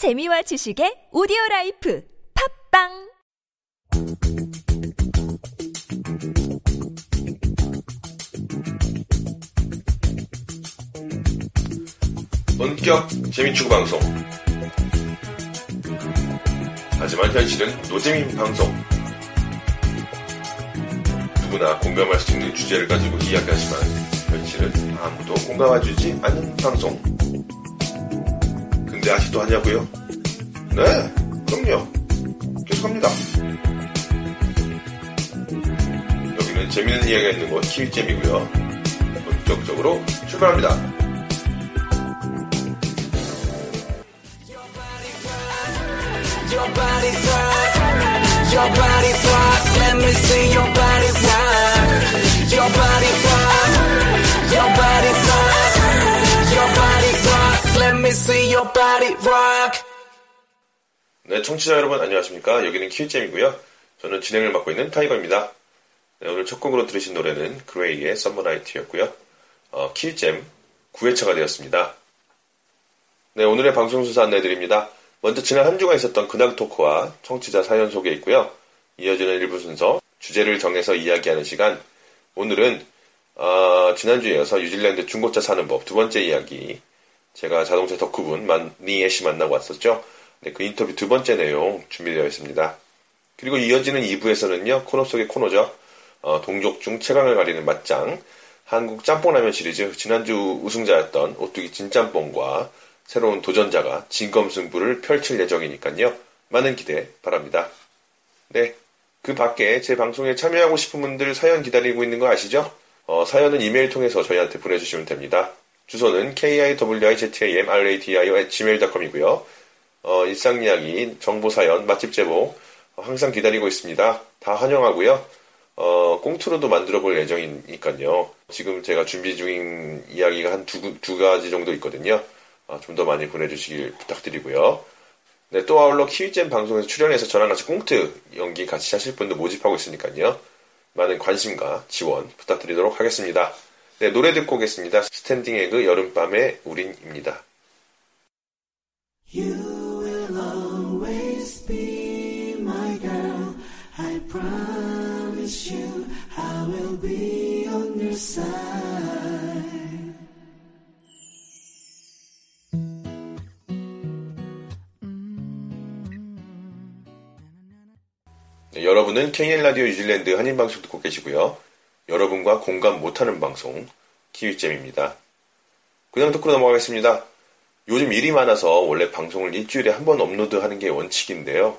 재미와 지식의 오디오 life 팟빵 본격 재미추구 방송. 하지만 현실은 노재미 방송. 누구나 공감할 수 있는 주제를 가지고 이야기하지만 현실은 아무도 공감해주지 않는 방송. 근데 아직도 하냐고요? 네, 그럼요. 계속합니다. 여기는 재밌는 이야기가 있는 곳 키위잼이고요. 본격적으로 출발합니다. 네, 청취자 여러분 안녕하십니까? 여기는 키위잼이고요. 저는 진행을 맡고 있는 타이거입니다. 네, 오늘 첫 곡으로 들으신 노래는 그레이의 Summer Night이었고요. 어, 키위잼 9회차가 되었습니다. 네, 오늘의 방송 순서 안내드립니다. 먼저 지난 한 주간 있었던 근황 토크와 청취자 사연 소개 있고요. 이어지는 일부 순서, 주제를 정해서 이야기하는 시간. 오늘은 어, 지난주에 이어서 뉴질랜드 중고차 사는 법 두 번째 이야기. 제가 자동차 덕후분 만, 니에 씨 만나고 왔었죠. 네, 그 인터뷰 두 번째 내용 준비되어 있습니다. 그리고 이어지는 2부에서는요, 코너 속의 코너죠. 어, 동족 중 최강을 가리는 맞짱, 한국 짬뽕라면 시리즈 지난주 우승자였던 오뚜기 진짬뽕과 새로운 도전자가 진검승부를 펼칠 예정이니까요. 많은 기대 바랍니다. 네. 그 밖에 제 방송에 참여하고 싶은 분들 사연 기다리고 있는 거 아시죠? 어, 사연은 이메일 통해서 저희한테 보내주시면 됩니다. 주소는 kiwitimradio.gmail.com이고요. 어, 일상 이야기, 정보 사연, 맛집 제보 어, 항상 기다리고 있습니다. 다 환영하고요. 어, 꽁트로도 만들어 볼 예정이니까요. 지금 제가 준비 중인 이야기가 한 두, 두 가지 정도 있거든요. 어, 좀더 많이 보내주시길 부탁드리고요. 네, 또 아울러 키위잼 방송에서 출연해서 저랑 같이 꽁트 연기 같이 하실 분도 모집하고 있으니까요. 많은 관심과 지원 부탁드리도록 하겠습니다. 네, 노래 듣고 오겠습니다. 스탠딩 에그 여름밤의 우린입니다. You always be my girl. I promise you I will be on your side. 네, 여러분은 KN 라디오 뉴질랜드 한인 방송 듣고 계시고요. 여러분과 공감 못하는 방송 키위잼입니다. 그냥 듣고 넘어가겠습니다. 요즘 일이 많아서 원래 방송을 일주일에 한 번 업로드하는 게 원칙인데요.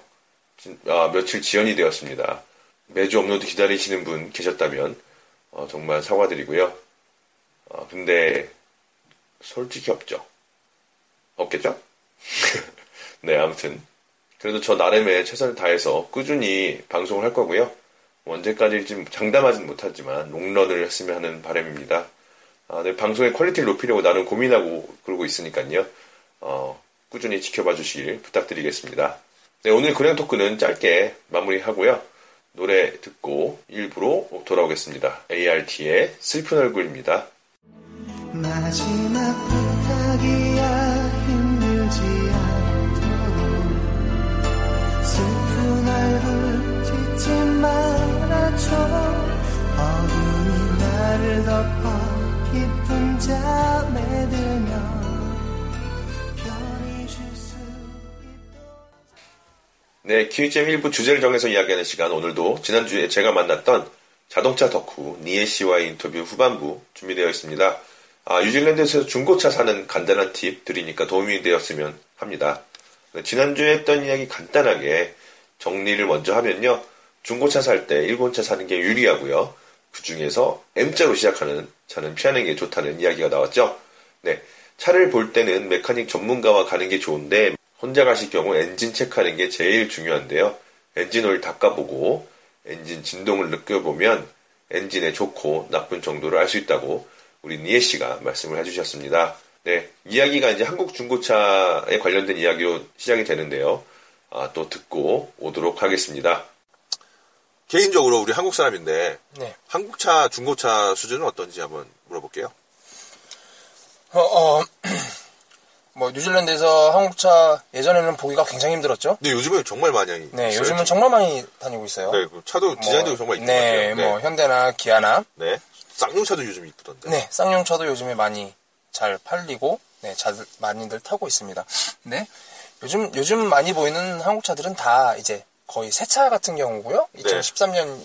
진- 아, 며칠 지연이 되었습니다. 매주 업로드 기다리시는 분 계셨다면 어, 정말 사과드리고요. 어, 근데 솔직히 없죠. 없겠죠? 네, 아무튼 그래도 저 나름의 최선을 다해서 꾸준히 방송을 할 거고요. 언제까지일지 장담하진 못하지만 롱런을 했으면 하는 바람입니다. 아, 네, 방송의 퀄리티를 높이려고 나름 고민하고 그러고 있으니까요. 어, 꾸준히 지켜봐 주시길 부탁드리겠습니다. 네, 오늘 근황 토크는 짧게 마무리하고요. 노래 듣고 일부로 돌아오겠습니다. ART의 슬픈 얼굴입니다. 마지막 부탁이야 힘들지 않도록 슬픈 얼굴 짓지 말아줘 어둠이 나를 덮 네, 키위잼 일부 주제를 정해서 이야기하는 시간 오늘도 지난주에 제가 만났던 자동차 덕후 니에 씨와의 인터뷰 후반부 준비되어 있습니다. 아, 뉴질랜드에서 중고차 사는 간단한 팁 드리니까 도움이 되었으면 합니다. 네, 지난주에 했던 이야기 간단하게 정리를 먼저 하면요. 중고차 살 때 일본차 사는 게 유리하고요. 그 중에서 M자로 시작하는 차는 피하는 게 좋다는 이야기가 나왔죠. 네. 차를 볼 때는 메카닉 전문가와 가는 게 좋은데 혼자 가실 경우 엔진 체크하는 게 제일 중요한데요. 엔진 오일 닦아보고 엔진 진동을 느껴보면 엔진의 좋고 나쁜 정도를 알 수 있다고 우리 니에 씨가 말씀을 해주셨습니다. 네, 이야기가 이제 한국 중고차에 관련된 이야기로 시작이 되는데요. 아, 또 듣고 오도록 하겠습니다. 개인적으로 우리 한국 사람인데 네. 한국차 중고차 수준은 어떤지 한번 물어볼게요. 어, 어, 뭐 뉴질랜드에서 한국차 예전에는 보기가 굉장히 힘들었죠. 근데 요즘은 정말 많이 네, 있어요. 요즘은 정말 많이 다니고 있어요. 네, 그 차도 디자인도 정말 이쁜 것 네, 같아요. 뭐 현대나 기아나 네. 쌍용차도 요즘 이쁘던데. 네, 쌍용차도 요즘에 많이 잘 팔리고, 네, 잘, 많이들 타고 있습니다. 네. 요즘, 요즘 많이 보이는 한국차들은 다 이제 거의 새 차 같은 경우고요. 네. 2013년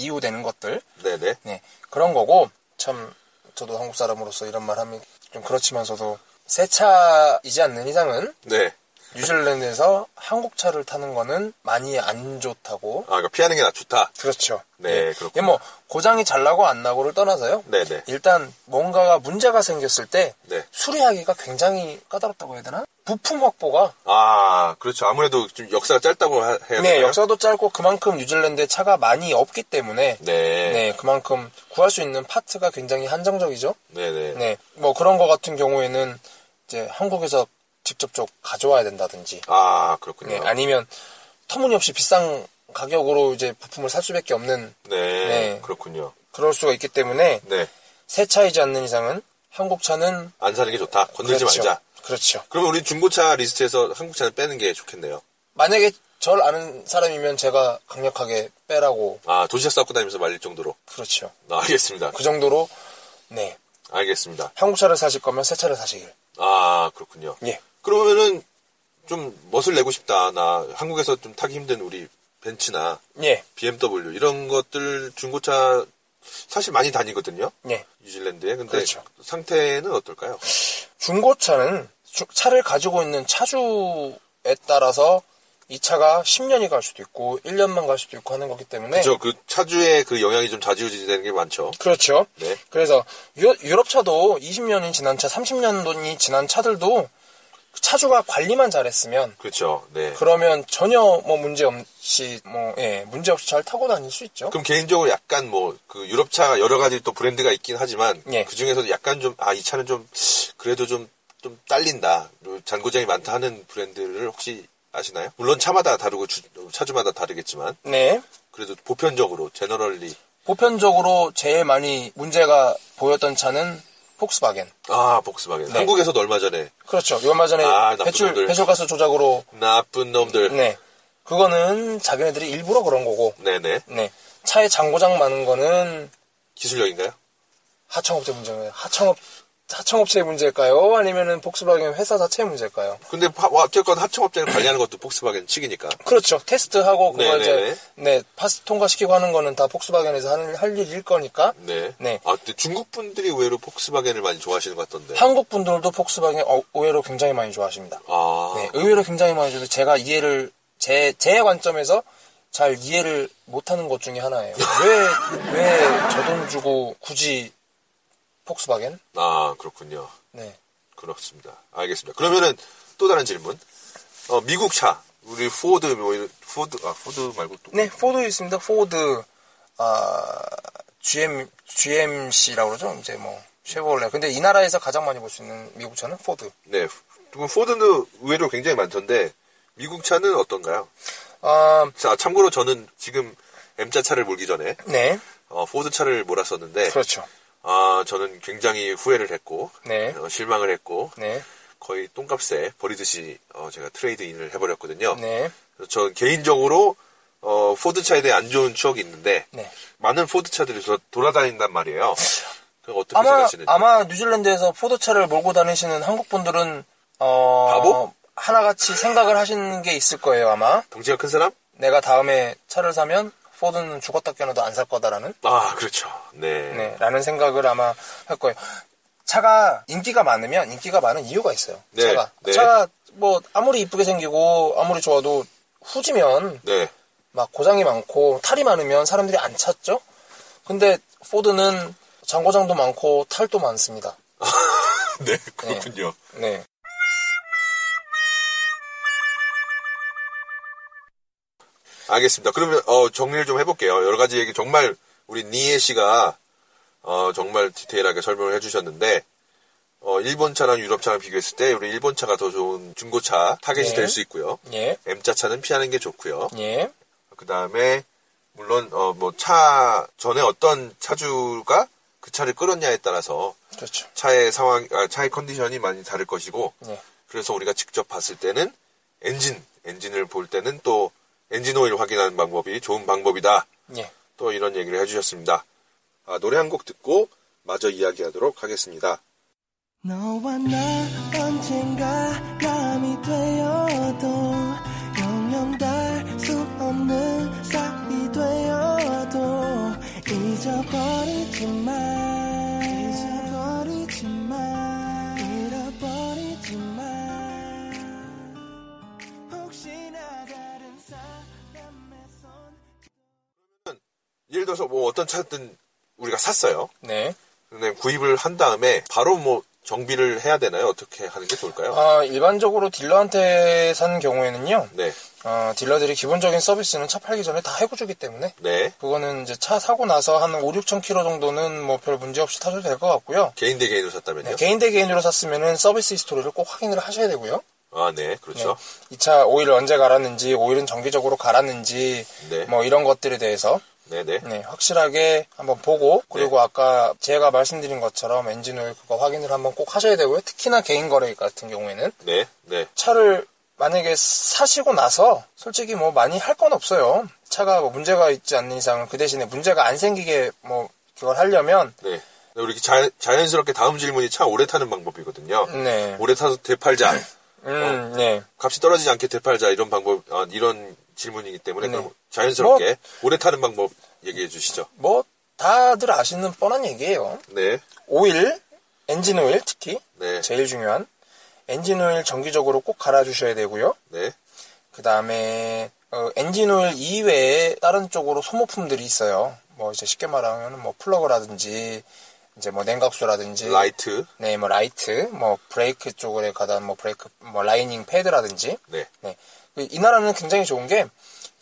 이후 되는 것들. 네 네. 네. 그런 거고, 참, 저도 한국 사람으로서 이런 말 하면 좀 그렇지만서도 새 차이지 않는 이상은 네. 뉴질랜드에서 한국 차를 타는 거는 많이 안 좋다고. 아, 그러니까 피하는 게 나 좋다. 그렇죠. 네, 예. 이게 뭐, 고장이 잘 나고 안 나고를 떠나서요. 네 네. 일단 뭔가가 문제가 생겼을 때 네. 수리하기가 굉장히 까다롭다고 해야 되나? 부품 확보가 아, 그렇죠. 아무래도 좀 역사가 짧다고 하- 해야 네 되나요? 역사도 짧고 그만큼 뉴질랜드에 차가 많이 없기 때문에 네. 네 그만큼 구할 수 있는 파트가 굉장히 한정적이죠. 네 네. 네 뭐 그런 거 같은 경우에는 이제 한국에서 직접적 가져와야 된다든지 아, 그렇군요. 네, 아니면 터무니없이 비싼 가격으로 이제 부품을 살 수밖에 없는 네, 네. 그렇군요. 그럴 수가 있기 때문에 네. 새 차이지 않는 이상은 한국 차는 안 사는 게 좋다. 건들지 그렇죠. 말자. 그렇죠. 그러면 우리 중고차 리스트에서 한국차는 빼는 게 좋겠네요. 만약에 절 아는 사람이면 제가 강력하게 빼라고 아, 도시락 싸고 다니면서 말릴 정도로. 그렇죠. 아, 알겠습니다. 그 정도로 네 알겠습니다. 한국 차를 사실 거면 새 차를 사시길. 아, 그렇군요. 예. 그러면은 좀 멋을 내고 싶다. 나 한국에서 좀 타기 힘든 우리 벤츠나 예. BMW 이런 것들 중고차 사실 많이 다니거든요. 예. 뉴질랜드에. 근데 그렇죠. 상태는 어떨까요? 중고차는 주- 차를 가지고 있는 차주에 따라서 이 차가 10년이 갈 수도 있고 1년만 갈 수도 있고 하는 거기 때문에 저그 차주의 그 영향이 좀 좌지우지되는 게 많죠. 그렇죠. 네. 그래서 유, 유럽 차도 20년이 지난 차, 30년이 지난 차들도 차주가 관리만 잘했으면 그렇죠. 네. 그러면 전혀 뭐 문제 없이 뭐 예, 문제 없이 잘 타고 다닐 수 있죠. 그럼 개인적으로 약간 뭐 그 유럽차 여러 가지 또 브랜드가 있긴 하지만 예. 그 중에서도 약간 좀 아 이 차는 좀 그래도 좀좀 딸린다 뭐 잔고장이 많다 하는 브랜드를 혹시 아시나요? 물론 차마다 다르고 주- 차주마다 다르겠지만 네. 그래도 보편적으로 제너럴리 보편적으로 제일 많이 문제가 보였던 차는 폭스바겐. 아 복스바겐 네. 한국에서도 얼마 전에 그렇죠. 얼마 전에 아, 배출 놈들. 배출가스 조작으로 나쁜 놈들 네. 그거는 자기네들이 일부러 그런 거고. 네네 네. 차에 장고장 많은 거는 기술력인가요? 하청업체 문제인가요? 하청업 하청업체의 문제일까요? 아니면은 폭스바겐 회사 자체의 문제일까요? 근데 파- 와, 어쨌건 하청업체를 관리하는 것도 복스바겐 측이니까 그렇죠. 테스트하고 그걸 네네네. 이제 네 파스 통과시키고 하는 거는 다 폭스바겐에서 하는 할 일일 거니까. 네. 네. 아 근데 중국 분들이 의외로 복스바겐을 많이 좋아하시는 것 같던데 한국 분들도 폭스바겐 어, 의외로 굉장히 많이 좋아하십니다. 아 네, 의외로 굉장히 많이 좋아서 제가 이해를 제, 제 관점에서 잘 이해를 못하는 것 중에 하나예요. 왜, 왜 저 돈 주고 굳이 폭스바겐? 아, 그렇군요. 네. 그렇습니다. 알겠습니다. 그러면은 또 다른 질문. 어, 미국 차. 우리 포드 뭐 포드 아 포드 말고 또 네, 포드 있습니다. 포드, 아, GM, GMC라고 그러죠. 이제 뭐, 쉐보레. 근데 이 나라에서 가장 많이 볼 수 있는 미국 차는 포드. 네. 포드는 의외로 굉장히 많던데 미국 차는 어떤가요? 아, 자, 참고로 저는 지금 M자 차를 몰기 전에 네. 어, 포드 차를 몰았었는데 그렇죠. 아, 저는 굉장히 후회를 했고 네. 어, 실망을 했고 네. 거의 똥값에 버리듯이 어, 제가 trade-in을 해버렸거든요. 네. 저 개인적으로 어, 포드 차에 대해 안 좋은 추억이 있는데 네. 많은 포드 차들이 저- 돌아다닌단 말이에요. 어떻게 아마, 생각하시는지? 아마 뉴질랜드에서 포드 차를 몰고 다니시는 한국 분들은, 어, 바보? 하나같이 생각을 하시는 게 있을 거예요, 아마. 덩치가 큰 사람? 내가 다음에 차를 사면 포드는 죽었다 깨어나도 안 살 거다라는, 아, 그렇죠. 네. 네, 라는 생각을 아마 할 거예요. 차가 인기가 많으면 인기가 많은 이유가 있어요. 네, 차가. 네. 차가 뭐 아무리 이쁘게 생기고 아무리 좋아도 후지면 네. 막 고장이 많고 탈이 많으면 사람들이 안 찾죠? 근데 포드는 장고장도 많고 탈도 많습니다. 네, 그렇군요. 네. 알겠습니다. 그러면 어, 정리를 좀 해볼게요. 여러 가지 얘기 정말 우리 니에 씨가 어, 정말 디테일하게 설명을 해주셨는데 어, 일본 차랑 유럽 차랑 비교했을 때 우리 일본 차가 더 좋은 중고차 타겟이 네. 될수 있고요. 예. M자 차는 피하는 게 좋고요. 예. 그 다음에 물론 어, 뭐 차 전에 어떤 차주가 그 차를 끌었냐에 따라서 그렇죠. 차의 상황, 아, 차의 컨디션이 많이 다를 것이고 예. 그래서 우리가 직접 봤을 때는 엔진, 엔진을 볼 때는 또 엔진 오일 확인하는 방법이 좋은 방법이다. 예. 또 이런 얘기를 해주셨습니다. 아, 노래 한 곡 듣고 마저 이야기하도록 하겠습니다. 너와 나 언젠가 남이 되어도 영영 달수 없는 사이 되어도 잊어버리지 마 예를 들어서 뭐 어떤 차든 우리가 샀어요. 네. 근데 구입을 한 다음에 바로 뭐 정비를 해야 되나요? 어떻게 하는 게 좋을까요? 아, 일반적으로 딜러한테 산 경우에는요, 네, 어, 딜러들이 기본적인 서비스는 차 팔기 전에 다 해주기 때문에, 네. 그거는 이제 차 사고 나서 한 5, 6천 킬로 정도는 뭐 별 문제 없이 타셔도 될 것 같고요. 개인 대 개인으로 샀다면요? 네, 개인 대 개인으로 샀으면은 service history를 꼭 확인을 하셔야 되고요. 아, 네, 그렇죠. 이차 오일 언제 갈았는지, 오일은 정기적으로 갈았는지, 네. 뭐 이런 것들에 대해서 네, 네. 네, 확실하게 한번 보고 그리고 아까 제가 말씀드린 것처럼 엔진 오일 그거 확인을 한번 꼭 하셔야 되고요. 특히나 개인 거래 같은 경우에는 네, 네. 차를 만약에 사시고 나서 솔직히 뭐 많이 할 건 없어요. 차가 뭐 문제가 있지 않는 이상은 그 대신에 문제가 안 생기게 뭐 그걸 하려면 네. 우리 자, 자연스럽게 다음 질문이 차 오래 타는 방법이거든요. 네. 오래 타서 되팔자. 음, 네. 값이 떨어지지 않게 되팔자 이런 방법 아, 이런 질문이기 때문에 네. 그럼 자연스럽게 오래 타는 방법 얘기해 주시죠. 뭐 다들 아시는 뻔한 얘기예요. 네. 오일, 엔진 오일 특히 네. 제일 중요한 엔진 오일 정기적으로 꼭 갈아 주셔야 되고요. 네. 그 다음에 엔진 오일 이외에 다른 쪽으로 소모품들이 있어요. 뭐 이제 쉽게 말하면 뭐 플러그라든지 이제 뭐 냉각수라든지 라이트. 네, 뭐 라이트, 뭐 브레이크 쪽에 가다 뭐 브레이크 뭐 라이닝 패드라든지 네. 네. 그이 나라는 굉장히 좋은 게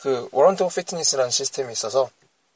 그 Warranty of Fitness라는 시스템이 있어서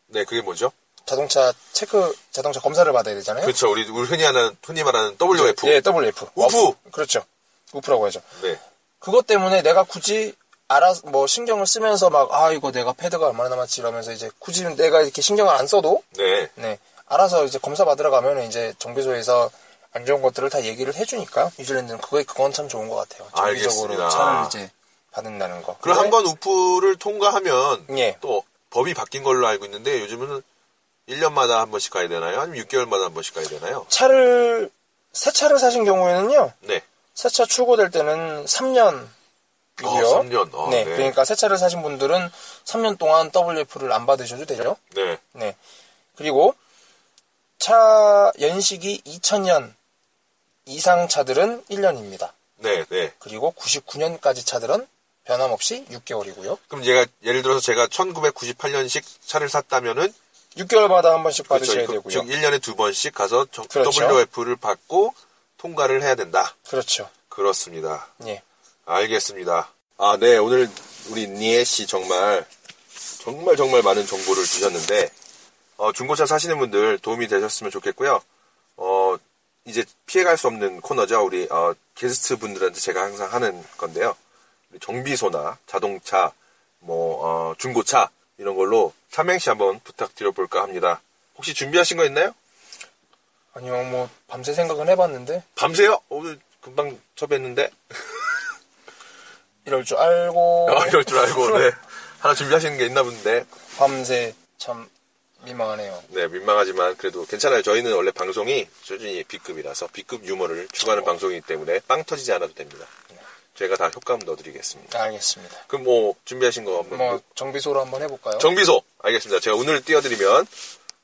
네, 그게 뭐죠? 자동차 체크 자동차 검사를 받아야 되잖아요. 그렇죠. 우리 우리 흔히 하는 흔히 말하는 WOF. 예, WF. WOF! 어, 그렇죠. WOF라고 하죠. 네. 그것 때문에 내가 굳이 알아 뭐 신경을 쓰면서 막 아 이거 내가 패드가 얼마나 남았지 이러면서 이제 굳이 내가 이렇게 신경을 안 써도 네. 네 알아서 이제 검사 받으러 가면 이제 정비소에서 안 좋은 것들을 다 얘기를 해주니까 뉴질랜드는 그거 그건 참 좋은 것 같아요. 정기적으로 알겠습니다. 차를 이제 받는다는 거. 그럼 한 번 우프를 통과하면 예. 또 법이 바뀐 걸로 알고 있는데 요즘은 1년마다 한 번씩 가야 되나요? 아니면 6개월마다 한 번씩 가야 되나요? 차를 새 차를 사신 경우에는요 네. 새 차 출고될 때는 3년. 이고요. 아, 3년. 아, 네, 네. 그러니까 새 차를 사신 분들은 3년 동안 WF를 안 받으셔도 되죠. 네. 네. 그리고 차 연식이 2000년 이상 차들은 1년입니다. 네, 네. 그리고 99년까지 차들은 변함없이 6개월이고요. 그럼 제가 예를 들어서 제가 1998년식 차를 샀다면은 6개월마다 한 번씩 그렇죠. 받으셔야 그- 되고요. 즉 1년에 두 번씩 가서 저- 그렇죠. WF를 받고 통과를 해야 된다. 그렇죠. 그렇습니다. 예. 알겠습니다. 아, 네. 오늘 우리 니에 씨 정말 정말 정말 많은 정보를 주셨는데 어, 중고차 사시는 분들 도움이 되셨으면 좋겠고요. 어, 이제 피해갈 수 없는 코너죠. 우리 어, 게스트 분들한테 제가 항상 하는 건데요. 정비소나 자동차, 뭐 어, 중고차 이런 걸로 삼행시 한번 부탁드려볼까 합니다. 혹시 준비하신 거 있나요? 아니요, 뭐 밤새 생각은 해봤는데 밤새요? 오늘 금방 첩했는데 이럴 줄 알고 아, 이럴 줄 알고 네. 하나 준비하시는 게 있나 본데 밤새 참 민망하네요. 네, 민망하지만 그래도 괜찮아요. 저희는 원래 방송이 수준이 B급이라서 B급 유머를 추구하는 방송이기 때문에 빵 터지지 않아도 됩니다. 제가 다 효과음 넣어드리겠습니다. 알겠습니다. 그럼 뭐 준비하신 거 한번 뭐 정비소로 한번 해볼까요? 정비소 알겠습니다. 제가 오늘 띄워드리면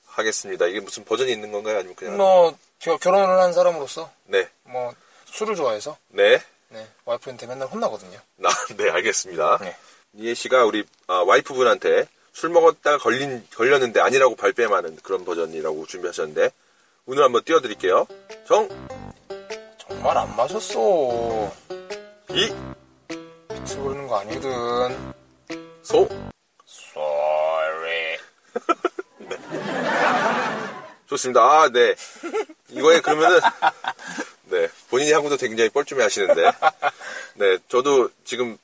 하겠습니다. 이게 무슨 버전이 있는 건가요? 아니면 그냥 뭐 겨- 결혼을 한 사람으로서 네, 뭐 술을 좋아해서 네, 네, 와이프한테 맨날 혼나거든요. 나, 네 알겠습니다. 네. 이해 씨가 우리 아, 와이프분한테 술 먹었다가 걸린 걸렸는데 아니라고 발뺌하는 그런 버전이라고 준비하셨는데 오늘 한번 띄워드릴게요. 정, 정말 안 마셨어. 이, 비틀 거리는 거 아니거든. 소. Sorry. 좋습니다. 아, 네. 이거에 그러면은, 네. 본인이 한 것도 굉장히 뻘쭘해 하시는데. 네. 저도 지금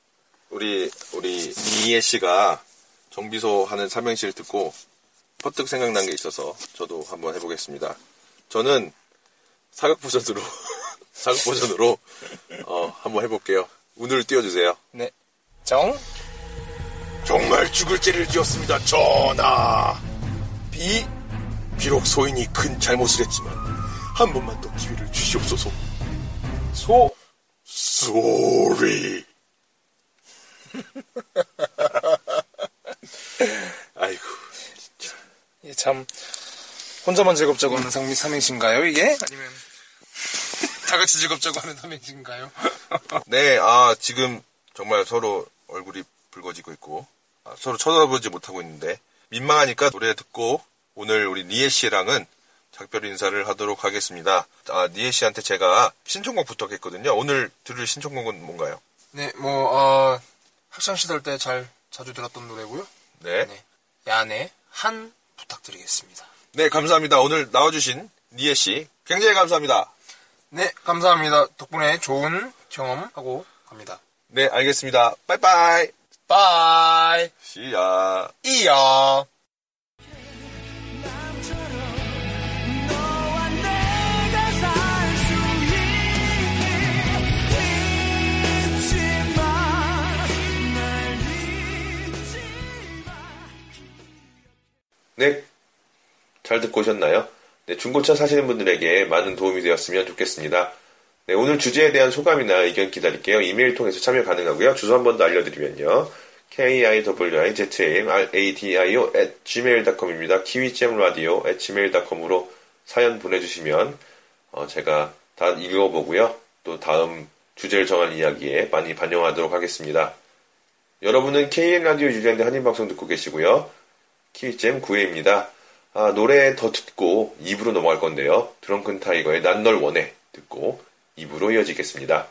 우리, 우리 이해 씨가 정비소 하는 삼행시를 듣고 퍼뜩 생각난 게 있어서 저도 한번 해보겠습니다. 저는 사각 버전으로 사극 버전으로 어, 한번 해볼게요. 운을 띄워주세요. 네. 정, 정말 죽을 죄를 지었습니다, 전하. 비, 비록 소인이 큰 잘못을 했지만 한 번만 더 기회를 주시옵소서. 소, Sorry. 아이고, 이게 참, 혼자만 즐겁자고 하는 삼, 삼행시인가요, 이게? 아니면, 다 같이 즐겁자고 하는 삼행시인가요? 네, 아, 지금 정말 서로 얼굴이 붉어지고 있고, 아, 서로 쳐다보지 못하고 있는데, 민망하니까 노래 듣고, 오늘 우리 니에 씨랑은 작별 인사를 하도록 하겠습니다. 아, 니에 씨한테 제가 신청곡 부탁했거든요. 오늘 들을 신청곡은 뭔가요? 네, 뭐, 어, 학창시절 때 잘, 자주 들었던 노래고요. 네. 네. 야네, 한, 부탁드리겠습니다. 네, 감사합니다. 오늘 나와주신 니에 씨, 굉장히 감사합니다. 네, 감사합니다. 덕분에 좋은 경험하고 갑니다. 네, 알겠습니다. 빠이빠이. 빠이! 시야. 이야! 네. 잘 듣고 오셨나요? 네, 중고차 사시는 분들에게 많은 도움이 되었으면 좋겠습니다. 네, 오늘 주제에 대한 소감이나 의견 기다릴게요. 이메일 통해서 참여 가능하고요. 주소 한 번 더 알려드리면요. kiwizradio at gmail.com입니다. kiwi잼라디오 at gmail.com으로 사연 보내주시면 어, 제가 다 읽어보고요. 또 다음 주제를 정한 이야기에 많이 반영하도록 하겠습니다. 여러분은 KN라디오 유리한대 한인 방송 듣고 계시고요. 키위잼 9회입니다. 아, 노래 더 듣고 2부로 넘어갈 건데요. 드렁큰 타이거의 난 널 원해 듣고 2부로 이어지겠습니다.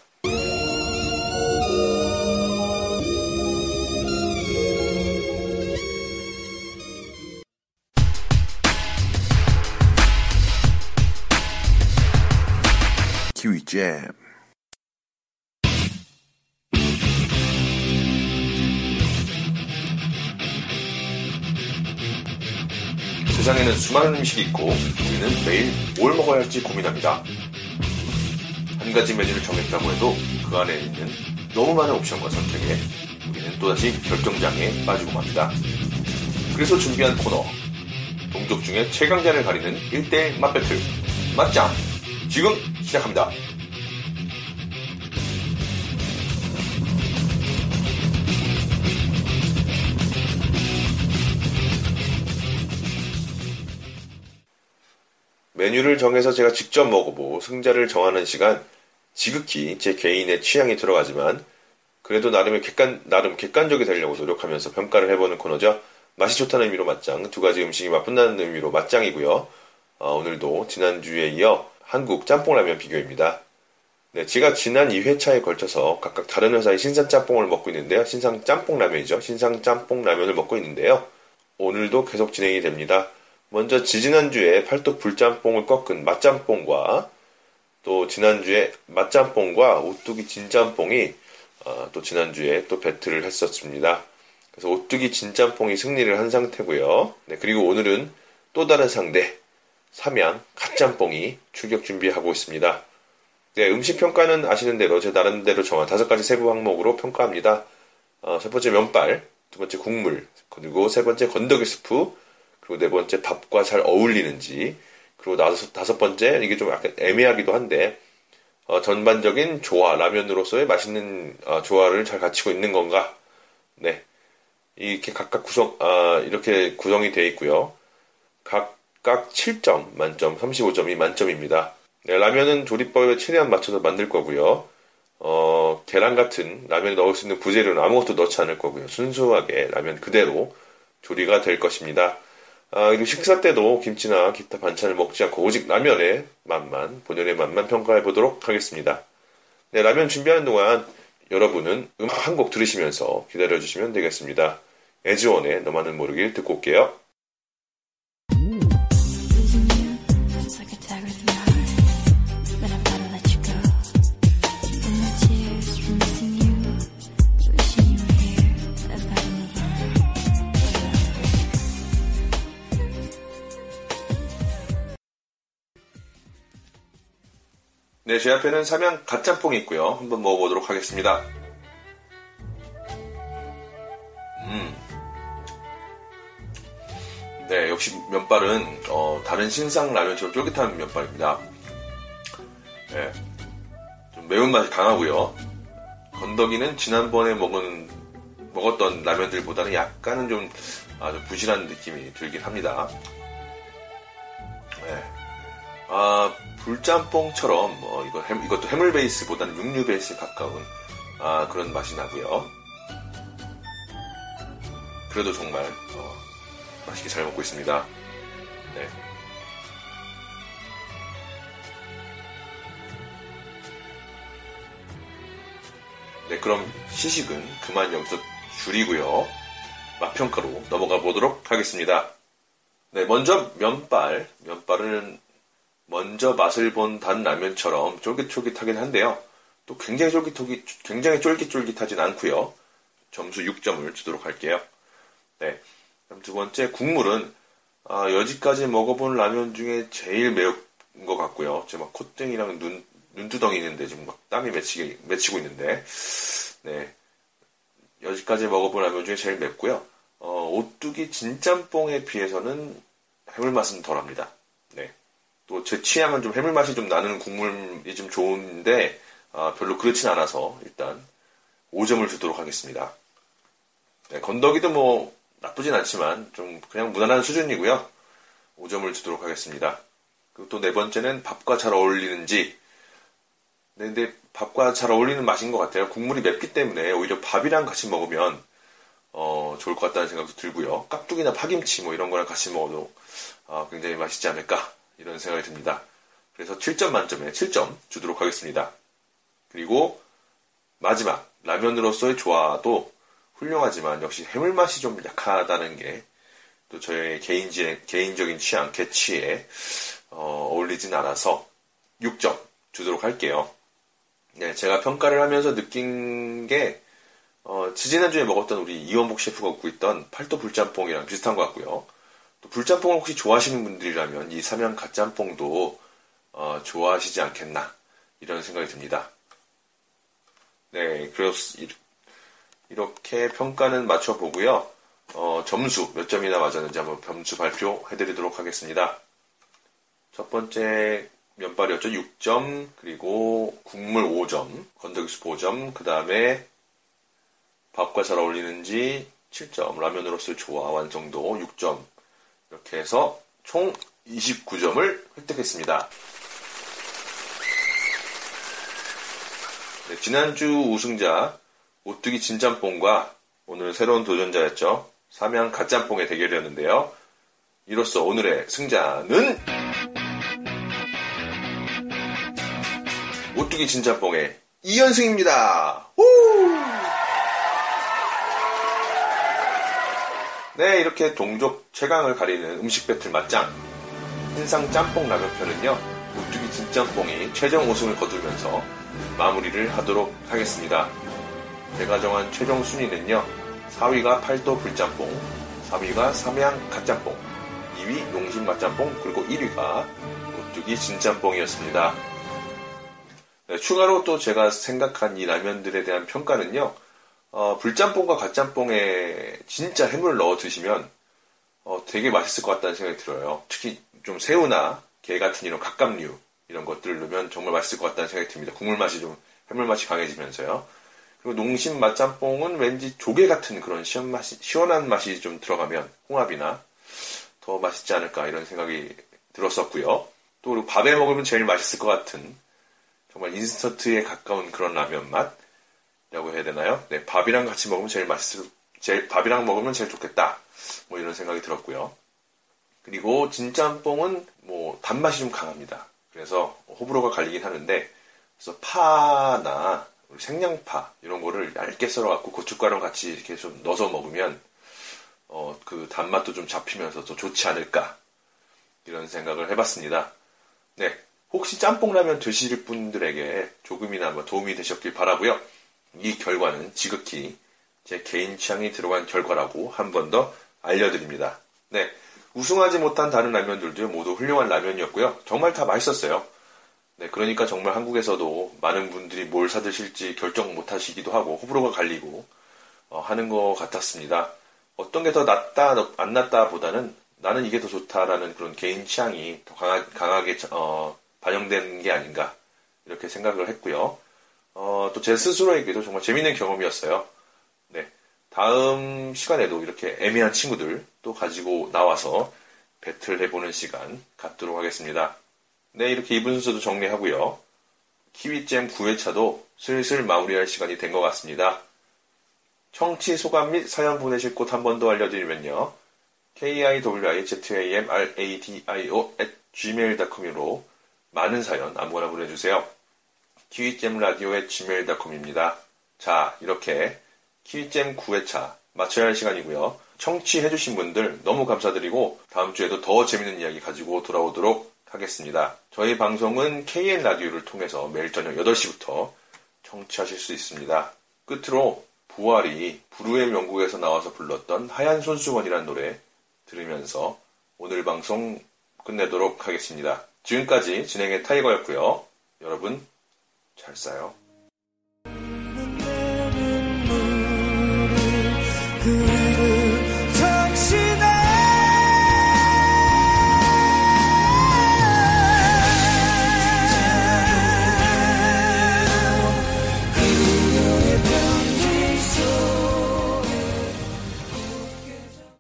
키위잼 세상에는 수많은 음식이 있고 우리는 매일 뭘 먹어야 할지 고민합니다. 한 가지 메뉴를 정했다고 해도 그 안에 있는 너무 많은 옵션과 선택에 우리는 또다시 결정장에 빠지고 맙니다. 그래서 준비한 코너 동족 중에 최강자를 가리는 1대1 맛배틀 맛짱 지금 시작합니다. 메뉴를 정해서 제가 직접 먹어보고 승자를 정하는 시간 지극히 제 개인의 취향이 들어가지만 그래도 나름의 객관, 나름 객관적이 되려고 노력하면서 평가를 해보는 코너죠. 맛이 좋다는 의미로 맛짱, 두 가지 음식이 맛본다는 의미로 맛짱이고요. 어, 오늘도 지난주에 이어 한국 짬뽕라면 비교입니다. 네, 제가 지난 2회차에 걸쳐서 각각 다른 회사의 신상 짬뽕을 먹고 있는데요. 신상 짬뽕 라면이죠. 신상 짬뽕 라면을 먹고 있는데요. 오늘도 계속 진행이 됩니다. 먼저 지지난주에 팔뚝 불짬뽕을 꺾은 맛짬뽕과 또 지난주에 맛짬뽕과 오뚜기 진짬뽕이 어, 또 지난주에 또 배틀을 했었습니다. 그래서 오뚜기 진짬뽕이 승리를 한 상태고요. 네, 그리고 오늘은 또 다른 상대 삼양 갓짬뽕이 출격 준비하고 있습니다. 네, 음식 평가는 아시는 대로 제 나름대로 정한 다섯 가지 세부 항목으로 평가합니다. 어, 첫 번째 면발, 두 번째 국물, 그리고 세 번째 건더기 스프, 그리고 네 번째 밥과 잘 어울리는지, 그리고 다섯, 다섯 번째 이게 좀 약간 애매하기도 한데 어, 전반적인 조화 라면으로서의 맛있는 어, 조화를 잘 갖추고 있는 건가? 네, 이렇게 각각 구성 아, 이렇게 구성이 되어 있고요. 각각 7점 만점, 35점이 만점입니다. 네, 라면은 조리법에 최대한 맞춰서 만들 거고요. 어, 계란 같은 라면에 넣을 수 있는 부재료는 아무것도 넣지 않을 거고요. 순수하게 라면 그대로 조리가 될 것입니다. 아, 그리고 식사 때도 김치나 기타 반찬을 먹지 않고 오직 라면의 맛만, 본연의 맛만 평가해 보도록 하겠습니다. 네, 라면 준비하는 동안 여러분은 음악 한 곡 들으시면서 기다려 주시면 되겠습니다. 에즈원의 너만은 모르길 듣고 올게요. 네, 제 앞에는 삼양 갓짬뽕이 있고요. 한번 먹어보도록 하겠습니다. 음. 네, 역시 면발은 어, 다른 신상 라면처럼 쫄깃한 면발입니다. 네, 좀 매운맛이 강하고요. 건더기는 지난번에 먹은 먹었던 라면들보다는 약간은 좀 아주 부실한 느낌이 들긴 합니다. 네. 아, 불짬뽕처럼, 뭐, 이거, 햄- 이것도 해물 베이스보다는 육류 베이스에 가까운, 아, 그런 맛이 나고요 그래도 정말, 어, 맛있게 잘 먹고 있습니다. 네. 네, 그럼 시식은 그만 여기서 줄이고요. 맛평가로 넘어가 보도록 하겠습니다. 네, 먼저 면발. 면발은 먼저 맛을 본 단 라면처럼 쫄깃쫄깃하긴 한데요. 또 굉장히 쫄깃쫄깃, 굉장히 쫄깃쫄깃하진 않고요. 점수 6점을 주도록 할게요. 네. 두 번째 국물은 아, 여지까지 먹어본 라면 중에 제일 매운 것 같고요. 제가 막 콧등이랑 눈 눈두덩이 있는데 지금 막 땀이 맺히게 맺히고 있는데 네. 여지까지 먹어본 라면 중에 제일 맵고요. 어, 오뚜기 진짬뽕에 비해서는 해물 맛은 덜합니다. 네. 또 제 취향은 좀 해물 맛이 좀 나는 국물이 좀 좋은데 아, 별로 그렇진 않아서 일단 5점을 주도록 하겠습니다. 네, 건더기도 뭐 나쁘진 않지만 좀 그냥 무난한 수준이고요. 5점을 주도록 하겠습니다. 그리고 또 네 번째는 밥과 잘 어울리는지 네, 근데 밥과 잘 어울리는 맛인 것 같아요. 국물이 맵기 때문에 오히려 밥이랑 같이 먹으면 어, 좋을 것 같다는 생각도 들고요. 깍두기나 파김치 뭐 이런 거랑 같이 먹어도 아, 굉장히 맛있지 않을까 이런 생각이 듭니다. 그래서 7점 만점에 7점 주도록 하겠습니다. 그리고 마지막 라면으로서의 조화도 훌륭하지만 역시 해물 맛이 좀 약하다는 게 또 저의 개인지, 개인적인 취향, 개취에 어, 어울리진 않아서 6점 주도록 할게요. 네, 제가 평가를 하면서 느낀 게 어, 지지난주에 먹었던 우리 이원복 셰프가 굽고 있던 팔도 불짬뽕이랑 비슷한 것 같고요. 또 불짬뽕을 혹시 좋아하시는 분들이라면 이 삼양 갓짬뽕도 어, 좋아하시지 않겠나 이런 생각이 듭니다. 네, 이- 이렇게 평가는 맞춰보고요. 어, 점수 몇 점이나 맞았는지 한번 점수 발표해드리도록 하겠습니다. 첫 번째 면발이었죠. 6점, 그리고 국물 5점, 건더기수 5점, 그 다음에 밥과 잘 어울리는지 7점, 라면으로서의 조화 완성도 6점, 이렇게 해서 총 29점을 획득했습니다. 네, 지난주 우승자 오뚜기 진짬뽕과 오늘 새로운 도전자였죠. 삼양 갓짬뽕의 대결이었는데요. 이로써 오늘의 승자는 오뚜기 진짬뽕의 이연승입니다. 우! 네, 이렇게 동족 최강을 가리는 음식 배틀 맞짱 신상 짬뽕 라면 편은요 오뚜기 진짬뽕이 최종 우승을 거두면서 마무리를 하도록 하겠습니다. 제가 정한 최종 순위는요 4위가 팔도 불짬뽕 3위가 삼양 갓짬뽕 2위 농심 맛짬뽕 그리고 1위가 오뚜기 진짬뽕이었습니다. 네, 추가로 또 제가 생각한 이 라면들에 대한 평가는요 어, 불짬뽕과 갓짬뽕에 진짜 해물을 넣어 드시면 어, 되게 맛있을 것 같다는 생각이 들어요. 특히 좀 새우나 게 같은 이런 각각류 이런 것들을 넣으면 정말 맛있을 것 같다는 생각이 듭니다. 국물 맛이 좀 해물 맛이 강해지면서요. 그리고 농심 맛짬뽕은 왠지 조개 같은 그런 시원 맛이, 시원한 맛이 좀 들어가면 홍합이나 더 맛있지 않을까 이런 생각이 들었었고요. 또 밥에 먹으면 제일 맛있을 것 같은 정말 인스턴트에 가까운 그런 라면 맛 라고 해야 되나요? 네, 밥이랑 같이 먹으면 제일 맛있을, 제일, 밥이랑 먹으면 제일 좋겠다. 뭐 이런 생각이 들었고요. 그리고 진짬뽕은 뭐 단맛이 좀 강합니다. 그래서 호불호가 갈리긴 하는데, 그래서 파나 생양파 이런 거를 얇게 썰어갖고 고춧가루랑 같이 이렇게 좀 넣어서 먹으면, 어, 그 단맛도 좀 잡히면서 더 좋지 않을까. 이런 생각을 해봤습니다. 네. 혹시 짬뽕라면 드실 분들에게 조금이나마 뭐 도움이 되셨길 바라고요. 이 결과는 지극히 제 개인 취향이 들어간 결과라고 한 번 더 알려드립니다. 네. 우승하지 못한 다른 라면들도 모두 훌륭한 라면이었고요. 정말 다 맛있었어요. 네, 그러니까 정말 한국에서도 많은 분들이 뭘 사드실지 결정 못 하시기도 하고 호불호가 갈리고 어, 하는 것 같았습니다. 어떤 게 더 낫다, 안 낫다 보다는 나는 이게 더 좋다라는 그런 개인 취향이 더 강하, 게 반영된 게 아닌가 이렇게 생각을 했고요. 어, 또 제 스스로에게도 정말 재밌는 경험이었어요. 네. 다음 시간에도 이렇게 애매한 친구들 또 가지고 나와서 배틀 해보는 시간 갖도록 하겠습니다. 네, 이렇게 이분 순서도 정리하고요. 키위잼 9회차도 슬슬 마무리할 시간이 된 것 같습니다. 청취 소감 및 사연 보내실 곳 한 번 더 알려드리면요. kiwizamradio at gmail.com으로 많은 사연 아무거나 보내주세요. 키위잼 라디오의 gmail.com입니다. 자, 이렇게 키위잼 9회차 마쳐야 할 시간이고요. 청취해주신 분들 너무 감사드리고 다음 주에도 더 재밌는 이야기 가지고 돌아오도록 하겠습니다. 저희 방송은 KN 라디오를 통해서 매일 저녁 8시부터 청취하실 수 있습니다. 끝으로 부활이 부르의 명곡에서 나와서 불렀던 하얀 손수건이라는 노래 들으면서 오늘 방송 끝내도록 하겠습니다. 지금까지 진행의 타이거였고요. 여러분 잘 싸요.